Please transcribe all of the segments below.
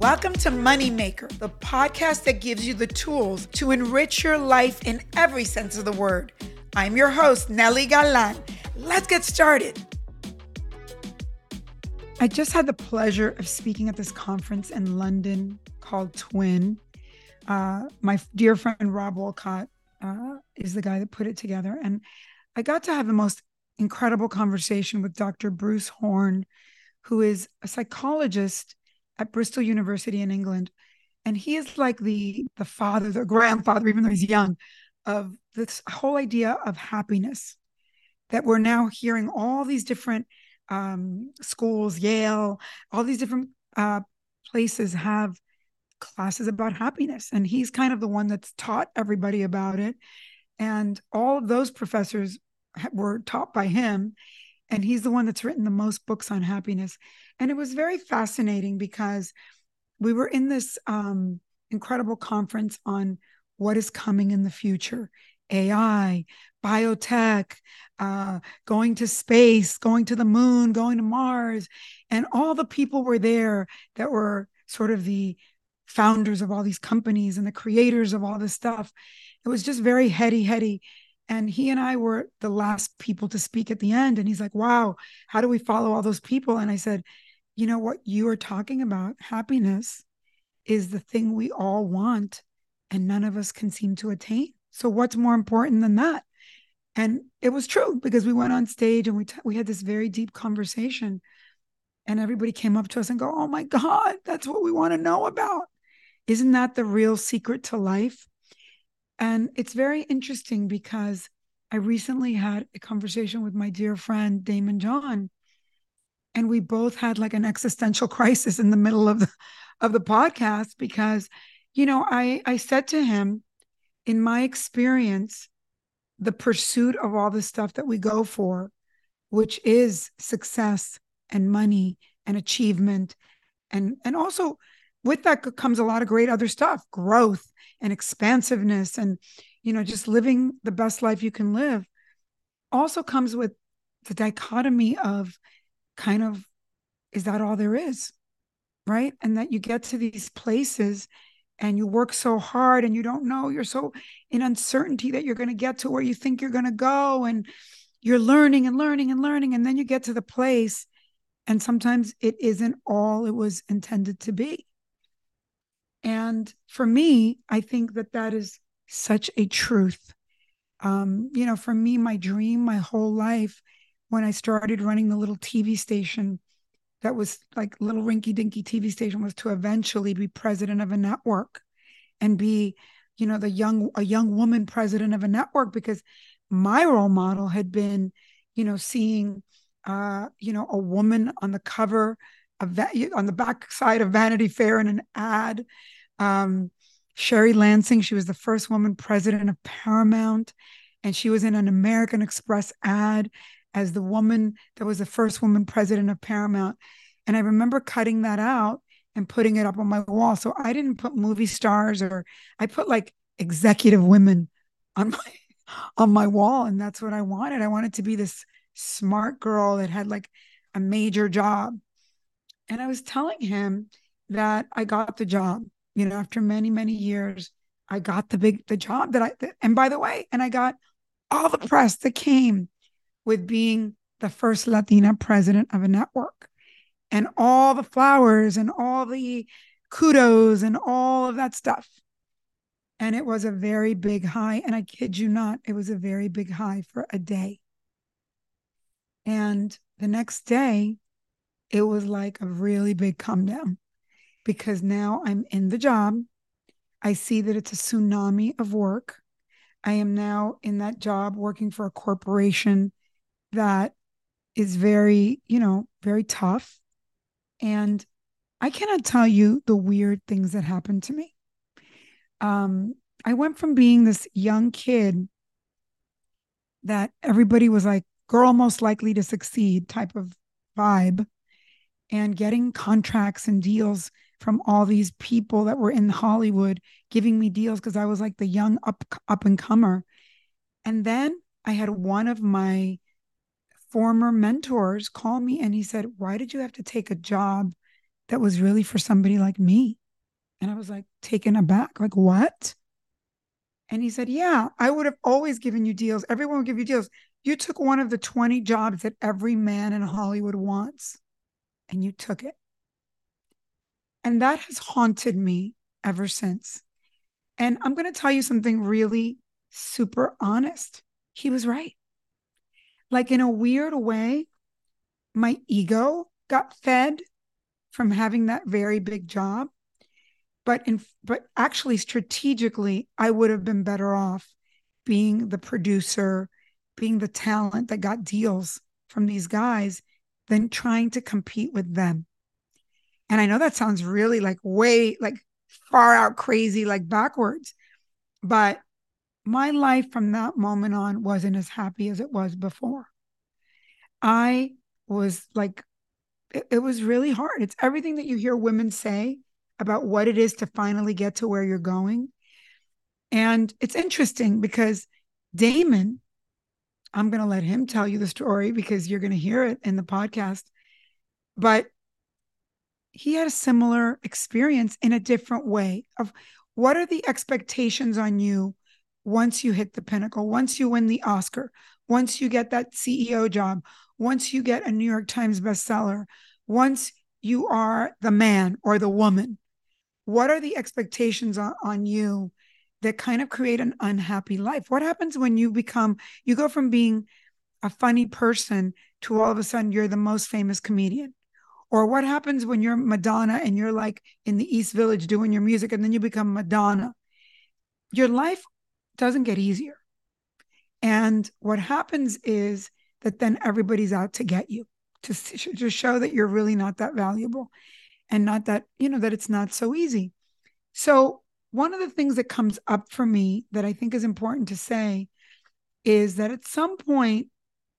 Welcome to Moneymaker, the podcast that gives you the tools to enrich your life in every sense of the word. I'm your host, Nely Galán. Let's get started. I just had the pleasure of speaking at this conference in London called Twin. Uh, my dear friend Rob Wolcott uh, is the guy that put it together. And I got to have the most incredible conversation with Dr. Bruce Hood, who is a psychologist at Bristol University in England. And he is like the the father, the grandfather, even though he's young, of this whole idea of happiness that we're now hearing all these different um, schools, Yale, all these different uh, places have classes about happiness. And he's kind of the one that's taught everybody about it. And all of those professors were taught by him. And he's the one that's written the most books on happiness. And it was very fascinating because we were in this um, incredible conference on what is coming in the future AI, biotech, uh, going to space, going to the moon, going to Mars. And all the people were there that were sort of the founders of all these companies and the creators of all this stuff. It was just very heady, heady. And he and I were the last people to speak at the end. And he's like, wow, how do we follow all those people? And I said, you know what you are talking about, happiness is the thing we all want and none of us can seem to attain. So what's more important than that? And it was true because we went on stage and we t- we had this very deep conversation and everybody came up to us and go, "Oh my god, that's what we want to know about." Isn't that the real secret to life? And it's very interesting because I recently had a conversation with my dear friend Daymond John. And we both had like an existential crisis in the middle of the of the podcast because, you know, I I said to him, in my experience, the pursuit of all the stuff that we go for, which is success and money and achievement, and and also with that comes a lot of great other stuff, growth and expansiveness and you know just living the best life you can live also comes with the dichotomy of kind of is that all there is? Right? And that you get to these places and you work so hard and you don't know you're so in uncertainty that you're going to get to where you think you're going to go and you're learning and learning and learning and then you get to the place and sometimes it isn't all it was intended to be and for me, I think that that is such a truth. Um, you know, for me, my dream, my whole life, when I started running the little TV station that was like little rinky dinky TV station was to eventually be president of a network and be, you know, the young, a young woman president of a network because my role model had been, you know, seeing, uh, you know, a woman on the cover on the back side of Vanity Fair in an ad. Um, Sherry Lansing, she was the first woman president of Paramount, and she was in an American Express ad as the woman that was the first woman president of Paramount. And I remember cutting that out and putting it up on my wall. So I didn't put movie stars or I put like executive women on my on my wall and that's what I wanted. I wanted to be this smart girl that had like a major job. And I was telling him that I got the job. You know, after many, many years, I got the big the job that I and by the way, and I got all the press that came with being the first Latina president of a network and all the flowers and all the kudos and all of that stuff. And it was a very big high. And I kid you not, it was a very big high for a day. And the next day, it was like a really big come down because now I'm in the job. I see that it's a tsunami of work. I am now in that job working for a corporation that is very, you know, very tough. And I cannot tell you the weird things that happened to me. Um, I went from being this young kid that everybody was like, girl most likely to succeed type of vibe, and getting contracts and deals from all these people that were in Hollywood giving me deals because I was like the young up up and comer. And then I had one of my former mentors call me and he said, Why did you have to take a job that was really for somebody like me? And I was like taken aback, like, what? And he said, Yeah, I would have always given you deals. Everyone would give you deals. You took one of the 20 jobs that every man in Hollywood wants and you took it. And that has haunted me ever since. And I'm going to tell you something really super honest. He was right. Like in a weird way, my ego got fed from having that very big job. But in but actually strategically, I would have been better off being the producer, being the talent that got deals from these guys than trying to compete with them. And I know that sounds really like way like far out crazy, like backwards. But my life from that moment on wasn't as happy as it was before. I was like, it, it was really hard. It's everything that you hear women say about what it is to finally get to where you're going. And it's interesting because Daymond, I'm going to let him tell you the story because you're going to hear it in the podcast. But he had a similar experience in a different way of what are the expectations on you once you hit the pinnacle, once you win the Oscar, once you get that CEO job, once you get a New York Times bestseller, once you are the man or the woman, what are the expectations on, on you that kind of create an unhappy life? What happens when you become, you go from being a funny person to all of a sudden you're the most famous comedian? Or what happens when you're Madonna and you're like in the East Village doing your music and then you become Madonna? Your life doesn't get easier. And what happens is that then everybody's out to get you to, to show that you're really not that valuable and not that, you know, that it's not so easy. So, one of the things that comes up for me that I think is important to say is that at some point,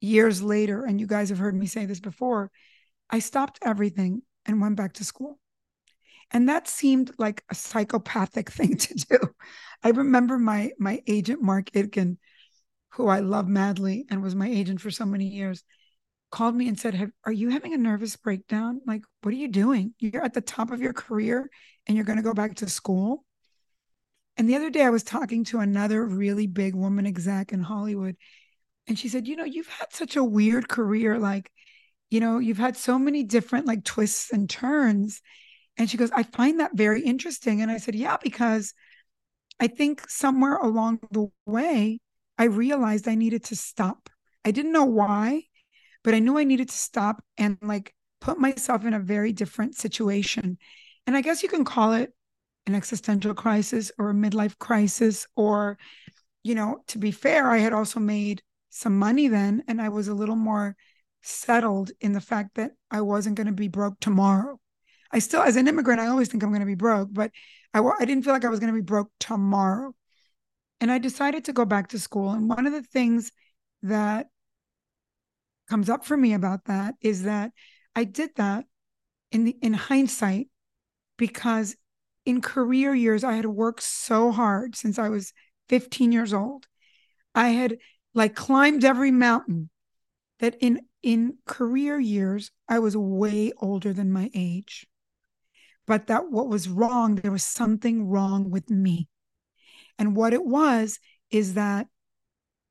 years later, and you guys have heard me say this before, I stopped everything and went back to school. And that seemed like a psychopathic thing to do. I remember my my agent Mark Itkin, who I love madly and was my agent for so many years, called me and said, "Are you having a nervous breakdown? Like, what are you doing? You're at the top of your career and you're going to go back to school." And the other day, I was talking to another really big woman exec in Hollywood, and she said, "You know, you've had such a weird career. Like, you know, you've had so many different like twists and turns." And she goes, I find that very interesting. And I said, Yeah, because I think somewhere along the way, I realized I needed to stop. I didn't know why, but I knew I needed to stop and like put myself in a very different situation. And I guess you can call it an existential crisis or a midlife crisis, or, you know, to be fair, I had also made some money then and I was a little more settled in the fact that I wasn't going to be broke tomorrow. I still, as an immigrant, I always think I'm going to be broke, but I, I didn't feel like I was going to be broke tomorrow. And I decided to go back to school. And one of the things that comes up for me about that is that I did that in the in hindsight because in career years I had worked so hard since I was 15 years old. I had like climbed every mountain that in in career years I was way older than my age but that what was wrong, there was something wrong with me. And what it was is that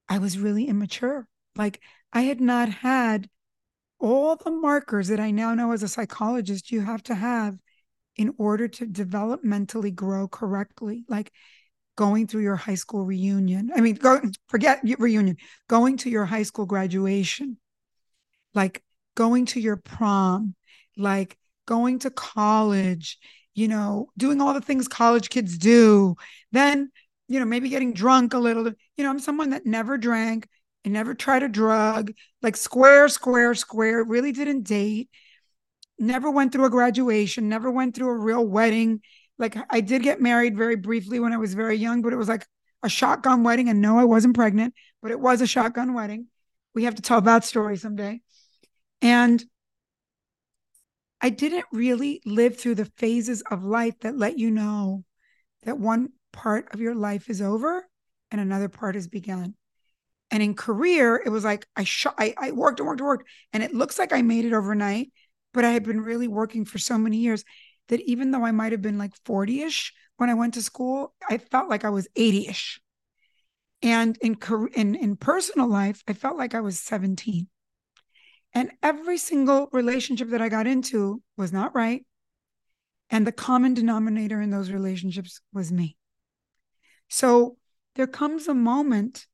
I was really immature. Like I had not had all the markers that I now know as a psychologist you have to have in order to developmentally grow correctly. Like going through your high school reunion. I mean, go forget reunion, going to your high school graduation, like going to your prom, like going to college, you know, doing all the things college kids do, then, you know, maybe getting drunk a little. You know, I'm someone that never drank and never tried a drug, like square, square, square, really didn't date. Never went through a graduation, never went through a real wedding. Like I did get married very briefly when I was very young, but it was like a shotgun wedding. And no, I wasn't pregnant, but it was a shotgun wedding. We have to tell that story someday. And I didn't really live through the phases of life that let you know that one part of your life is over and another part has begun. And in career, it was like I shot, I, I worked and worked and worked, and it looks like I made it overnight, but I had been really working for so many years that even though I might have been like 40 ish when I went to school, I felt like I was 80 ish. And in, in, in personal life, I felt like I was 17. And every single relationship that I got into was not right. And the common denominator in those relationships was me. So there comes a moment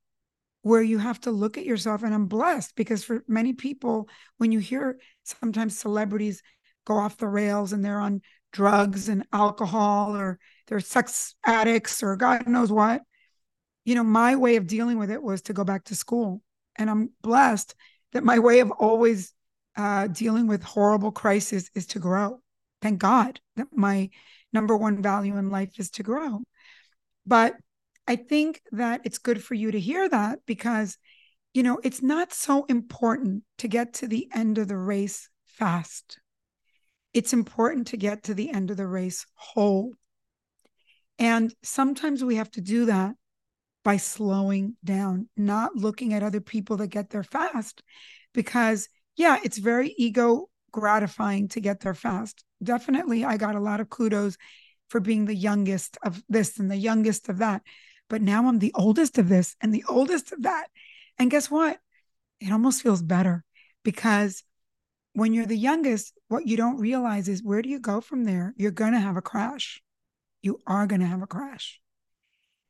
where you have to look at yourself. And I'm blessed because for many people, when you hear sometimes celebrities go off the rails and they're on drugs and alcohol or they're sex addicts or God knows what, you know, my way of dealing with it was to go back to school. And I'm blessed that my way of always uh, dealing with horrible crisis is to grow. Thank God that my number one value in life is to grow. But I think that it's good for you to hear that because, you know, it's not so important to get to the end of the race fast. It's important to get to the end of the race whole. And sometimes we have to do that by slowing down, not looking at other people that get there fast. Because, yeah, it's very ego gratifying to get there fast. Definitely, I got a lot of kudos for being the youngest of this and the youngest of that. But now I'm the oldest of this and the oldest of that. And guess what? It almost feels better because when you're the youngest, what you don't realize is where do you go from there? You're going to have a crash. You are going to have a crash.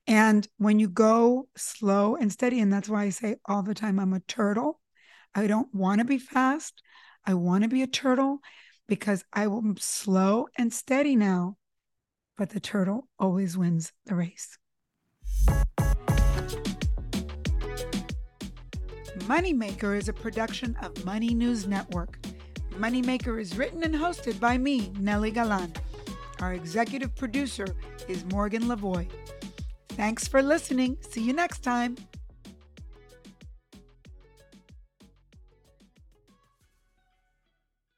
And when you go slow and steady, and that's why I say all the time, I'm a turtle. I don't want to be fast. I want to be a turtle because I am slow and steady now. But the turtle always wins the race. Moneymaker is a production of Money News Network. Moneymaker is written and hosted by me, Nely Galán. Our executive producer is Morgan Lavoie. Thanks for listening. See you next time.